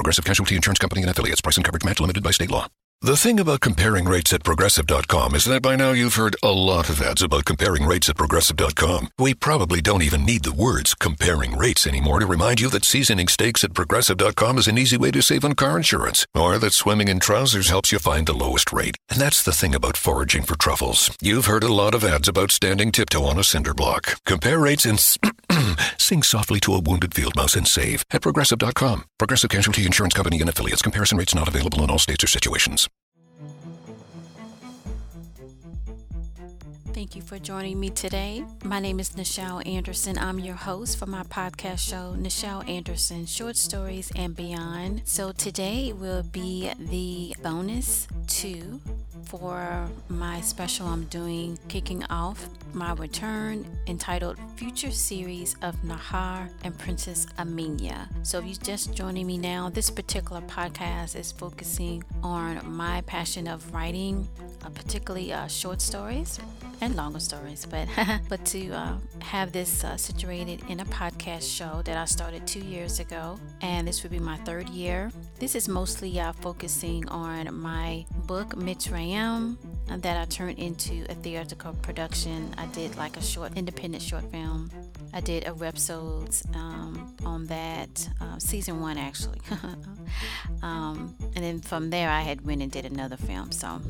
Progressive Casualty Insurance Company and affiliates. Price and coverage match limited by state law. The thing about comparing rates at progressive.com is that by now you've heard a lot of ads about comparing rates at progressive.com. We probably don't even need the words comparing rates anymore to remind you that seasoning steaks at progressive.com is an easy way to save on car insurance, or that swimming in trousers helps you find the lowest rate. And that's the thing about foraging for truffles. You've heard a lot of ads about standing tiptoe on a cinder block. Compare rates and sing softly to a wounded field mouse and save at progressive.com. Progressive Casualty Insurance Company and affiliates. Comparison rates not available in all states or situations. Thank you for joining me today. My name is Nichelle Anderson. I'm your host for my podcast show, Nichelle Anderson Short Stories and Beyond. So today will be the bonus two for my special I'm doing, kicking off my return entitled Future Series of Nahar and Princess Amina. So if you're just joining me now, this particular podcast is focusing on my passion of writing, uh, particularly uh, short stories and longer stories, but but to uh, have this uh, situated in a podcast show that I started two years ago, and this will be my third year. This is mostly uh, focusing on my book Mitzrayim that I turned into a theatrical production. I did like a short independent short film. I did a websodes um, on that uh, season one actually, um, and then from there I had went and did another film. So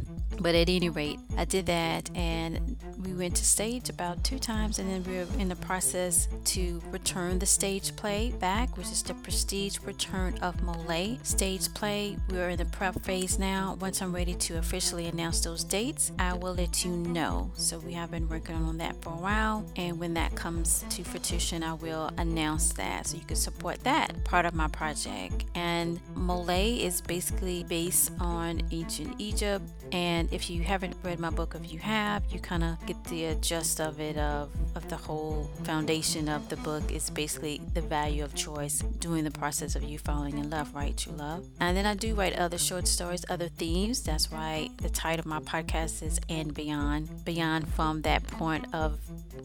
but at any rate, I did that and we went to stage about two times, and then we are in the process to return the stage play back, which is the Prestige Return of Molay stage play. We're in the prep phase now. Once I'm ready to officially announce those dates, I will let you know. So we have been working on that for a while, and when that comes to fruition, I will announce that so you can support that part of my project. And Molay is basically based on ancient Egypt and if you haven't read my book, if you have, you kind of get the gist of it of, of the whole foundation of the book is basically the value of choice during the process of you falling in love, right? True love. And then I do write other short stories, other themes. That's why the title of my podcast is And Beyond. Beyond from that point of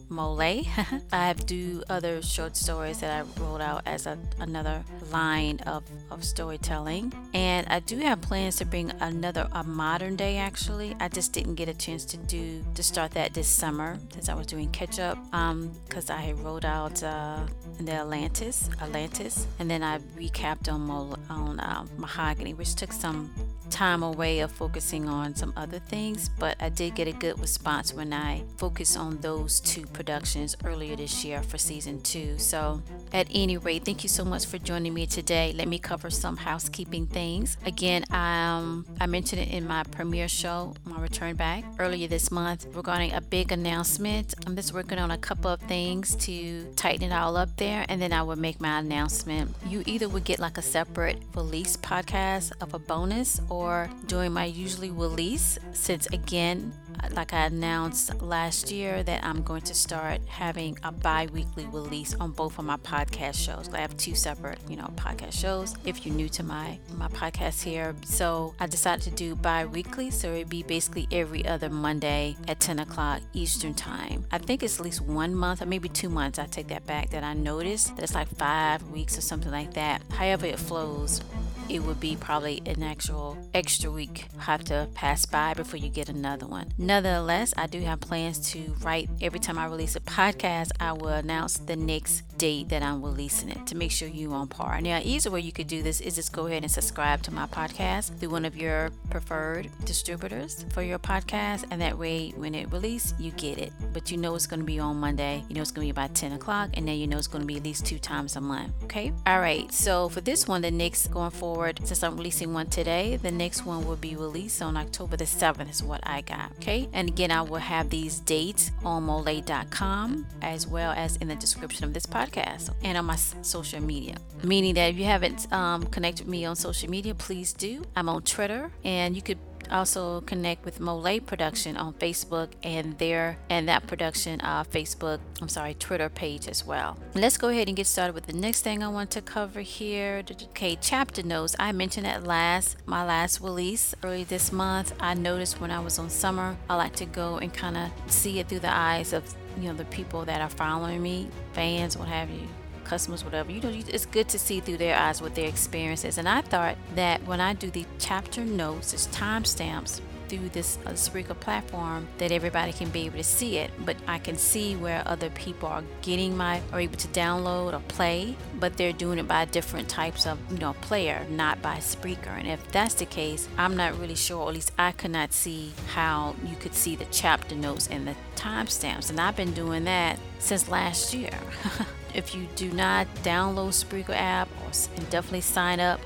Mole. I do other short stories that I rolled out as a, another line of, of storytelling. And I do have plans to bring another, a modern day actually. I just didn't get a chance to do to start that this summer since I was doing catch up because um, I wrote out uh, the Atlantis, Atlantis, and then I recapped on on uh, Mahogany, which took some time away of focusing on some other things, but I did get a good response when I focused on those two productions earlier this year for season two. So, at any rate, thank you so much for joining me today. Let me cover some housekeeping things. Again, um, I mentioned it in my premiere show, my return back earlier this month regarding a big announcement. I'm just working on a couple of things to tighten it all up there, and then I will make my announcement. You either would get like a separate release podcast of a bonus or or during my usually release since again like I announced last year that I'm going to start having a bi-weekly release on both of my podcast shows. I have two separate, you know, podcast shows. If you're new to my my podcast here, so I decided to do bi-weekly, so it'd be basically every other Monday at 10 o'clock Eastern time. I think it's at least one month or maybe two months. I take that back. That I noticed that it's like five weeks or something like that. However it flows it would be probably an actual extra week have to pass by before you get another one. Nevertheless, I do have plans to write every time I release a podcast, I will announce the next date that I'm releasing it to make sure you're on par. Now, easy way you could do this is just go ahead and subscribe to my podcast through one of your preferred distributors for your podcast, and that way when it releases, you get it. But you know it's going to be on Monday, you know it's going to be about 10 o'clock, and then you know it's going to be at least two times a month. Okay. All right. So for this one, the next going forward, since I'm releasing one today, the next one will be released on October the 7th, is what I got. Okay. And again, I will have these dates on molay.com as well as in the description of this podcast podcast and on my social media. Meaning that if you haven't um, connected with me on social media, please do. I'm on Twitter, and you could also connect with Molay Production on Facebook and their and that production uh, Facebook, I'm sorry, Twitter page as well. Let's go ahead and get started with the next thing I want to cover here. Okay, chapter notes. I mentioned that last my last release early this month. I noticed when I was on summer, I like to go and kind of see it through the eyes of you know the people that are following me, fans, what have you customers, whatever, you know, it's good to see through their eyes what their experience is. And I thought that when I do the chapter notes, it's timestamps through this uh, Spreaker platform that everybody can be able to see it, but I can see where other people are getting my are able to download or play, but they're doing it by different types of you know player, not by Spreaker. And if that's the case, I'm not really sure, or at least I could not see how you could see the chapter notes and the timestamps. And I've been doing that since last year. If you do not download Spreaker app or and definitely sign up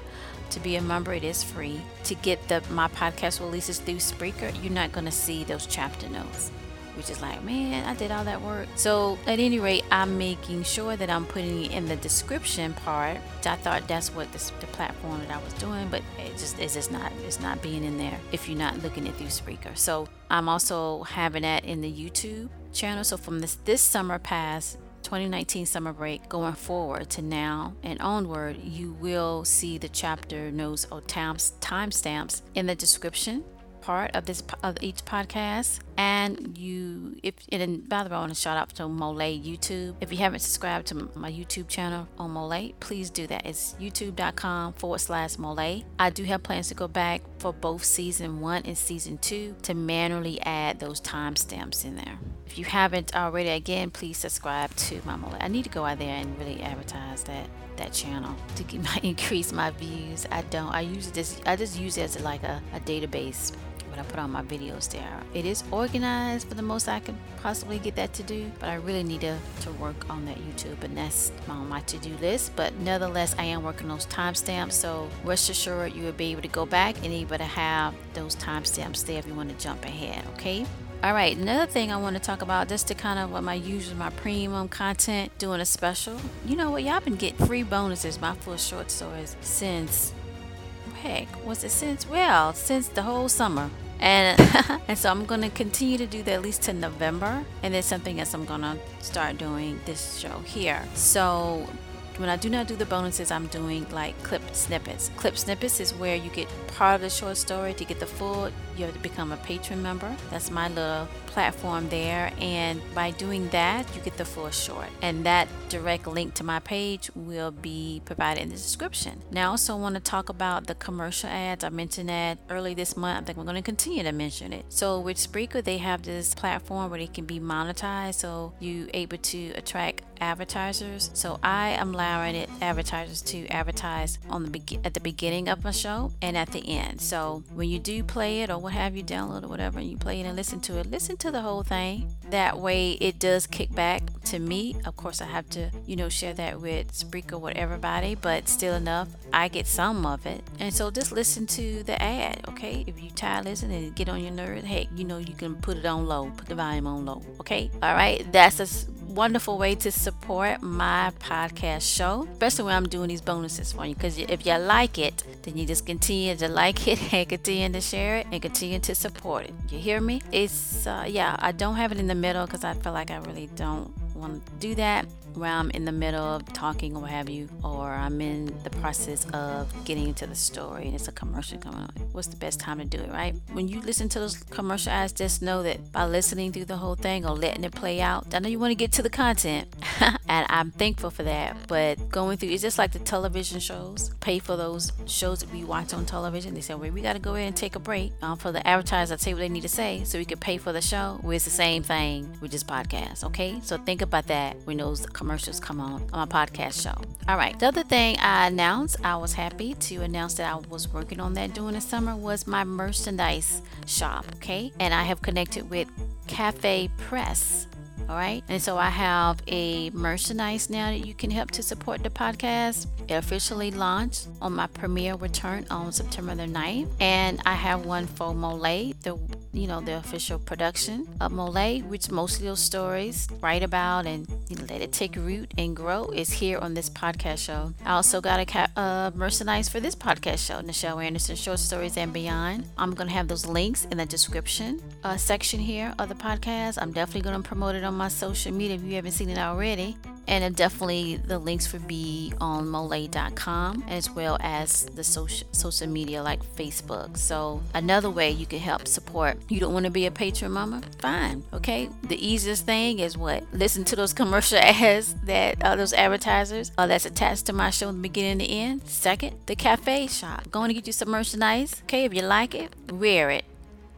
to be a member, it is free. To get the my podcast releases through Spreaker, you're not gonna see those chapter notes. Which is like, man, I did all that work. So at any rate, I'm making sure that I'm putting it in the description part. I thought that's what this, the platform that I was doing, but it just it's just not it's not being in there if you're not looking at through Spreaker. So I'm also having that in the YouTube channel. So from this this summer past 2019 summer break going forward to now and onward, you will see the chapter notes or timestamps in the description part of this of each podcast and you if and by the way I want to shout out to Molay YouTube. If you haven't subscribed to my YouTube channel on Molay please do that. It's youtube.com forward slash Molay. I do have plans to go back for both season one and season two to manually add those timestamps in there. If you haven't already again please subscribe to my Molay. I need to go out there and really advertise that that channel to get my increase my views. I don't I use this I just use it as like a, a database when I put on my videos there. It is organized for the most I can possibly get that to do, but I really need to, to work on that YouTube, and that's on my to do list. But nevertheless, I am working on those timestamps, so rest assured you will be able to go back and able to have those timestamps there if you want to jump ahead, okay? All right, another thing I want to talk about just to kind of what my usual, my premium content, doing a special. You know what? Y'all been getting free bonuses, my full short stories since heck was it since? Well since the whole summer. And and so I'm gonna continue to do that at least to November. And then something else I'm gonna start doing this show here. So when I do not do the bonuses, I'm doing like clip snippets. Clip snippets is where you get part of the short story to get the full. You have to become a patron member. That's my little platform there. And by doing that, you get the full short. And that direct link to my page will be provided in the description. Now, I also want to talk about the commercial ads. I mentioned that early this month. I think we're going to continue to mention it. So with Spreaker, they have this platform where they can be monetized. So you able to attract advertisers. So I am allowing it advertisers to advertise on the be- at the beginning of my show and at the end. So when you do play it or what have you download or whatever and you play it and listen to it, listen to the whole thing. That way it does kick back to me. Of course I have to, you know, share that with Spreaker with everybody, but still enough I get some of it. And so just listen to the ad, okay? If you tired listening and get on your nerves, hey, you know you can put it on low, put the volume on low, okay? All right, that's a wonderful way to support my podcast show, especially when I'm doing these bonuses for you. Because if you like it, then you just continue to like it and continue to share it and continue to support it. You hear me? It's, uh, yeah, I don't have it in the middle because I feel like I really don't want to do that where I'm in the middle of talking or what have you, or I'm in the process of getting into the story and it's a commercial coming on. What's the best time to do it, right? When you listen to those commercial ads, just know that by listening through the whole thing or letting it play out, I know you want to get to the content, and I'm thankful for that. But going through, it's just like the television shows. Pay for those shows that we watch on television. They say, well, we got to go in and take a break um, for the advertisers. Say what they need to say so we can pay for the show. Well, it's the same thing with this podcast, okay? So think about that when those commercials come on on my podcast show. All right. The other thing I announced, I was happy to announce that I was working on that during the summer was my merchandise shop. Okay. And I have connected with CafePress. All right. And so I have a merchandise now that you can help to support the podcast. It officially launched on my premiere return on September the 9th. And I have one for Molay, the you know, the official production of Molay, which most of those stories write about and you know, let it take root and grow, is here on this podcast show. I also got a ca- uh, merchandise for this podcast show, Nichelle Anderson Short Stories and Beyond. I'm going to have those links in the description uh, section here of the podcast. I'm definitely going to promote it on my social media if you haven't seen it already and definitely the links will be on molay.com as well as the social social media like Facebook. So another way you can help support. You don't want to be a patron mama? Fine. Okay. The easiest thing is what? Listen to those commercial ads that uh, those advertisers uh, that's attached to my show in the beginning and the end. Second, the cafe shop. Going to get you some merchandise. Okay, if you like it, wear it.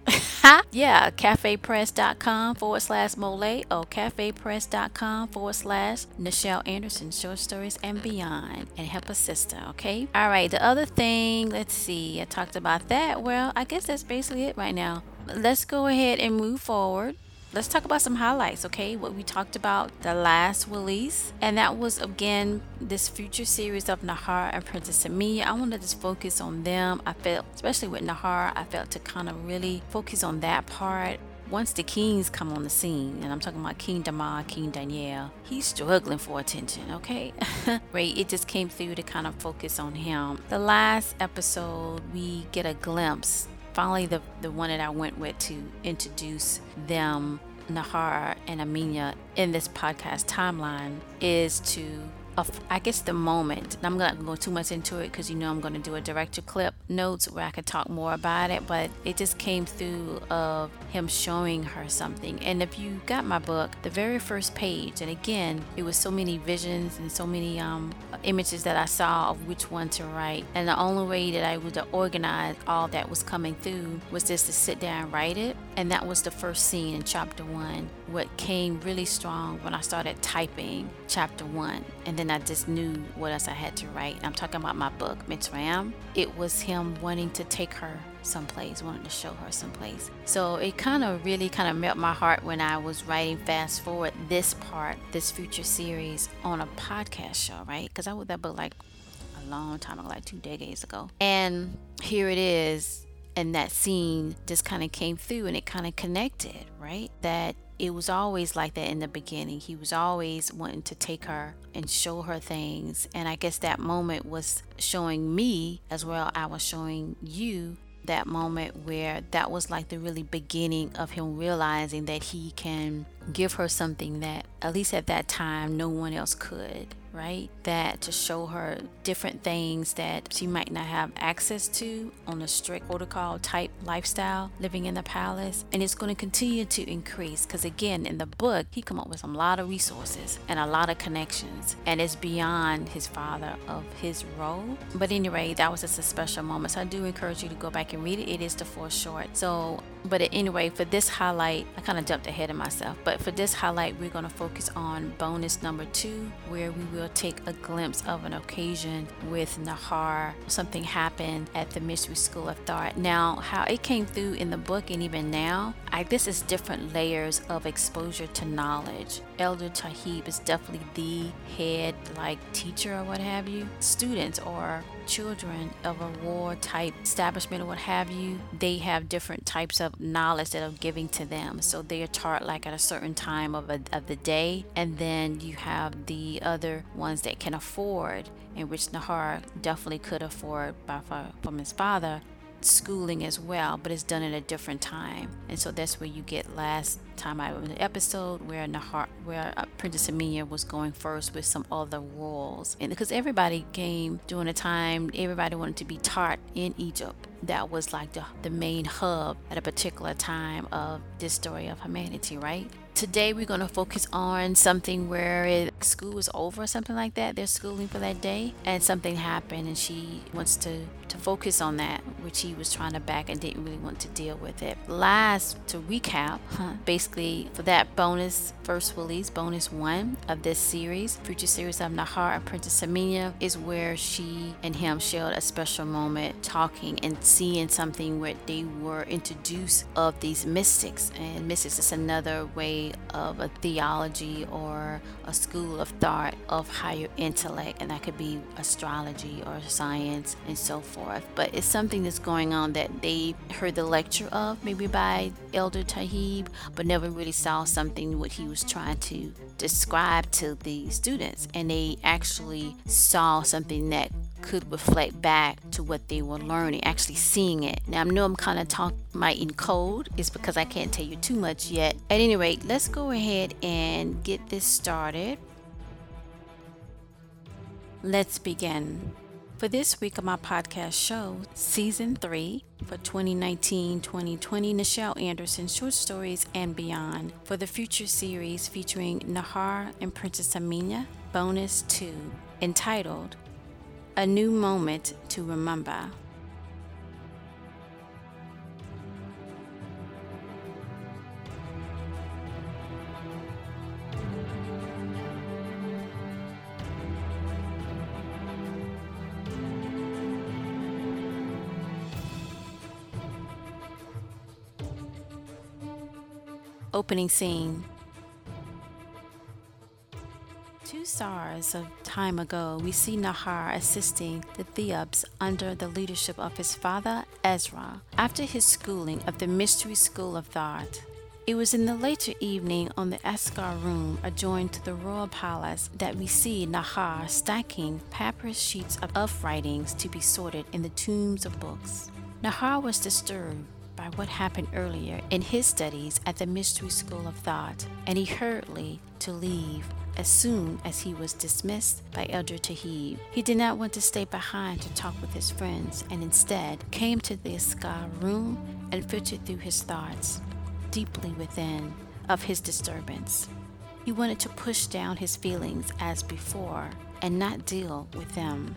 yeah, cafepress.com forward slash mole or cafepress.com forward slash Nichelle Anderson, short stories and beyond, and help a sister, okay? All right, the other thing, let's see, I talked about that. Well, I guess that's basically it right now. Let's go ahead and move forward let's talk about some highlights, okay? What we talked about the last release, and that was again this future series of Nahar and Princess Amiya. I wanted to just focus on them. I felt, especially with Nahar, I felt to kind of really focus on that part. Once the kings come on the scene, and I'm talking about King Damar, King Danielle, he's struggling for attention, okay? right, it just came through to kind of focus on him. The last episode, we get a glimpse finally the the one that I went with to introduce them Nahar and Amiya in this podcast timeline is to of I guess the moment. I'm not gonna go too much into it because you know I'm gonna do a director clip notes where I could talk more about it, but it just came through of him showing her something. And if you got my book, the very first page, and again, it was so many visions and so many um, images that I saw of which one to write. And the only way that I would organize all that was coming through was just to sit down and write it. And that was the first scene in chapter one. What came really strong when I started typing chapter one. And then I just knew what else I had to write. I'm talking about my book, Mitzrayim. It was him wanting to take her someplace, wanting to show her someplace. So it kind of really kind of melted my heart when I was writing fast forward this part, this future series on a podcast show, right? Because I wrote that book like a long time ago, like two decades ago. And here it is and that scene just kind of came through and it kind of connected, right? That it was always like that in the beginning. He was always wanting to take her and show her things. And I guess that moment was showing me as well, I was showing you that moment where that was like the really beginning of him realizing that he can give her something that at least at that time no one else could right? That to show her different things that she might not have access to on a strict protocol type lifestyle living in the palace. And it's going to continue to increase because again, in the book, he come up with a lot of resources and a lot of connections and it's beyond his father of his role. But anyway, that was just a special moment. So I do encourage you to go back and read it. It is the fourth short. So but anyway, for this highlight, I kind of jumped ahead of myself. But for this highlight, we're going to focus on bonus number two, where we will take a glimpse of an occasion with Nahar. Something happened at the Mystery School of Thought. Now, how it came through in the book and even now, I this is different layers of exposure to knowledge. Elder Tahib is definitely the head like teacher or what have you. Students or children of a war type establishment or what have you, they have different types of knowledge that are giving to them. So they are taught like at a certain time of, a, of the day, and then you have the other ones that can afford, in which Nahar definitely could afford by far from his father schooling as well, but it's done at a different time. And so that's where you get last time I was in the episode where Nahar, where uh, Princess Amiya was going first with some other royals, and because everybody came during a time, everybody wanted to be taught in Egypt. That was like the, the main hub at a particular time of this story of humanity, right? Today we're going to focus on something where it, school is over, or something like that. They're schooling for that day, and something happened, and she wants to to focus on that, which he was trying to back and didn't really want to deal with it. Last to recap, basically for that bonus first release, bonus one of this series. Future series of Nahar and Princess Amina is where she and him shared a special moment talking and seeing something where they were introduced of these mystics. And mystics is another way of a theology or a school of thought of higher intellect, and that could be astrology or science and so forth. But it's something that's going on that they heard the lecture of, maybe by Elder Tahib, but never really saw something what he was trying to describe to the students. And they actually saw something that could reflect back to what they were learning, actually seeing it. Now I know I'm kind of talking my in code is because I can't tell you too much yet. At any rate, let's go ahead and get this started. Let's begin. For this week of my podcast show, Season 3 for 2019 2020, Nichelle Anderson Short Stories and Beyond. For the future series featuring Nahar and Princess Amina, Bonus 2, entitled A New Moment to Remember. Opening scene. Two stars of time ago, we see Nahar assisting the Theobs under the leadership of his father, Ezra, after his schooling of the Mystery School of Thought. It was in the later evening on the Askar room adjoined to the royal palace that we see Nahar stacking papyrus sheets of writings to be sorted in the tombs of books. Nahar was disturbed by what happened earlier in his studies at the Mystery School of Thought, and he hurriedly to leave as soon as he was dismissed by Elder Tahib. He did not want to stay behind to talk with his friends, and instead came to the Askar room and filtered through his thoughts, deeply within, of his disturbance. He wanted to push down his feelings as before and not deal with them.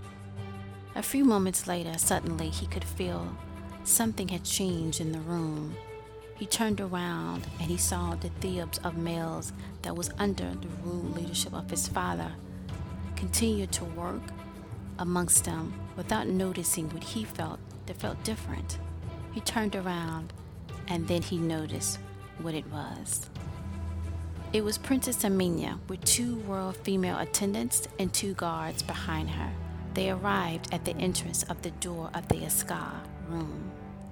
A few moments later, suddenly he could feel Something had changed in the room. He turned around and he saw the Theobs of males that was under the rule leadership of his father continue to work amongst them without noticing what he felt that felt different. He turned around and then he noticed what it was. It was Princess Amina with two royal female attendants and two guards behind her. They arrived at the entrance of the door of the Askar room.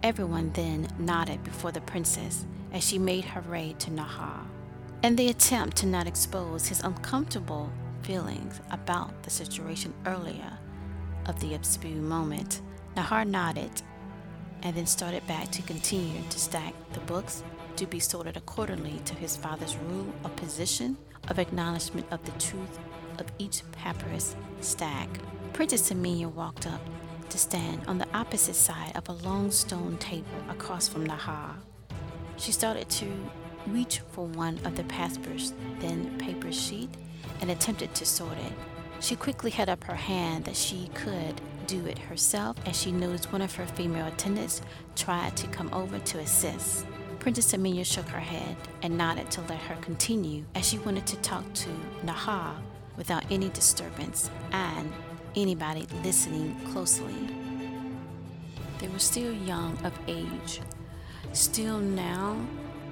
Everyone then nodded before the princess as she made her way to Nahar. In the attempt to not expose his uncomfortable feelings about the situation earlier of the obscure moment, Nahar nodded and then started back to continue to stack the books to be sorted accordingly to his father's rule of position of acknowledgement of the truth of each papyrus stack. Princess Amina walked up to stand on the opposite side of a long stone table across from Nahar. She started to reach for one of the papyrus thin paper sheet and attempted to sort it. She quickly held up her hand that she could do it herself as she noticed one of her female attendants tried to come over to assist. Princess Amina shook her head and nodded to let her continue as she wanted to talk to Nahar without any disturbance and anybody listening closely. They were still young of age. Still now,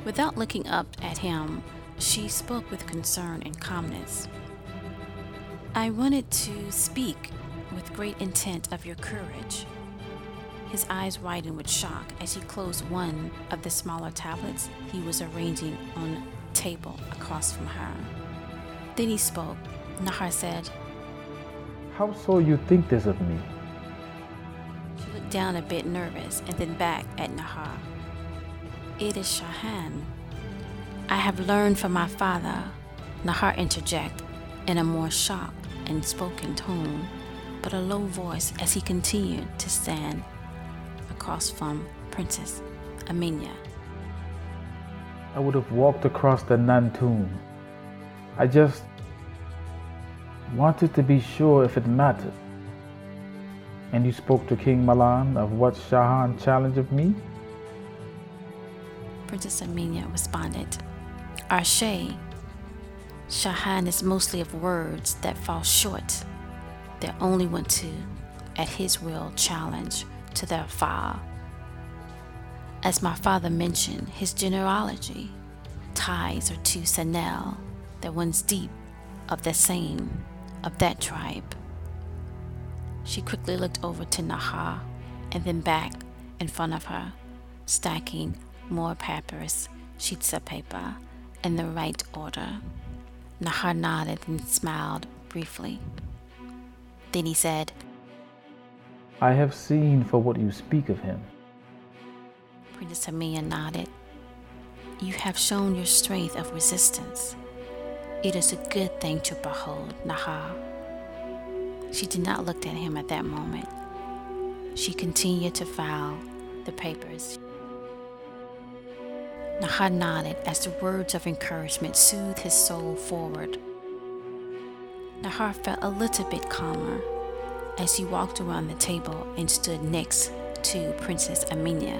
without looking up at him, she spoke with concern and calmness. I wanted to speak with great intent of your courage. His eyes widened with shock as he closed one of the smaller tablets he was arranging on table across from her. Then he spoke. Nahar said, how so you think this of me? She looked down a bit nervous and then back at Nahar. It is Shahan. I have learned from my father, Nahar interjected in a more shocked and spoken tone, but a low voice as he continued to stand across from Princess Amina. I would have walked across the Nun tomb. I just wanted to be sure if it mattered. And you spoke to King Milan of what Shahan challenged of me? Princess Amina responded, Arshay, Shahan is mostly of words that fall short. They only want to, at his will, challenge to their far. As my father mentioned, his genealogy ties are to Sanel, that one's deep of the same, of that tribe. She quickly looked over to Nahar and then back in front of her, stacking more papyrus sheets of paper in the right order. Nahar nodded and smiled briefly. Then he said, I have seen for what you speak of him. Princess Amia nodded. You have shown your strength of resistance. It is a good thing to behold, Nahar. She did not look at him at that moment. She continued to file the papers. Nahar nodded as the words of encouragement soothed his soul forward. Nahar felt a little bit calmer as he walked around the table and stood next to Princess Amina,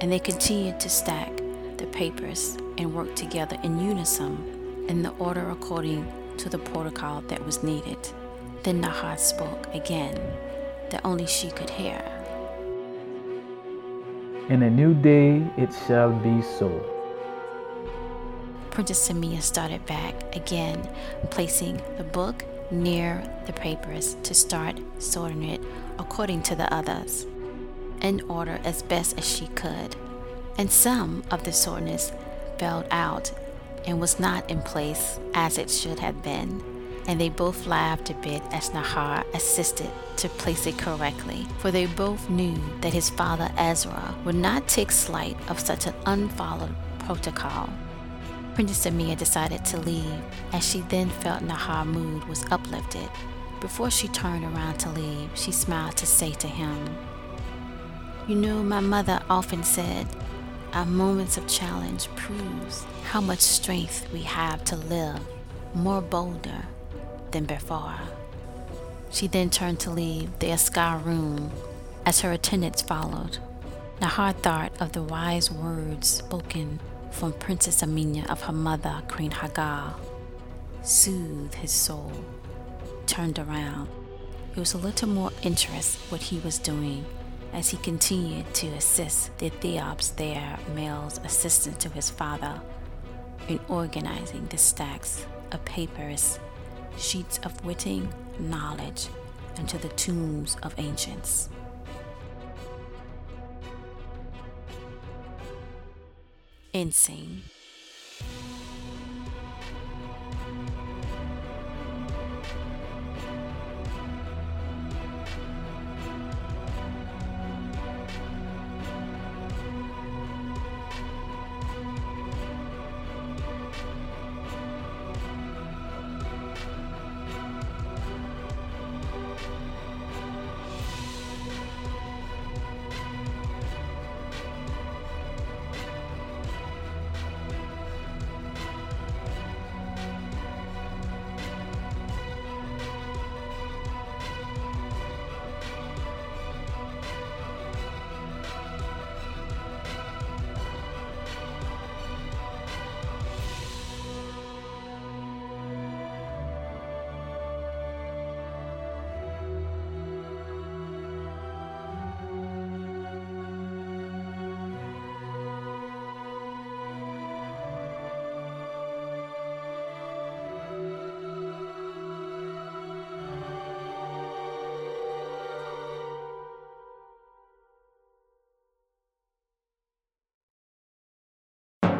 and they continued to stack the papers and work together in unison in the order according to the protocol that was needed. Then Nahar spoke again, that only she could hear. In a new day it shall be so. Princess Samia started back again, placing the book near the papers to start sorting it according to the others, in order as best as she could. And some of the sortness fell out and was not in place as it should have been and they both laughed a bit as Nahar assisted to place it correctly, for they both knew that his father Ezra would not take slight of such an unfollowed protocol. Princess Amia decided to leave, as she then felt Nahar's mood was uplifted. Before she turned around to leave, she smiled to say to him, You know, my mother often said, our moments of challenge proves how much strength we have to live more bolder than before. She then turned to leave the Askar room as her attendants followed. Nahar thought of the wise words spoken from Princess Amina of her mother, Queen Hagar. Soothed his soul. Turned around. It was a little more interest what he was doing as he continued to assist the Ethiops, their male's assistant to his father, in organizing the stacks of papers sheets of witting knowledge into the tombs of ancients. Insane.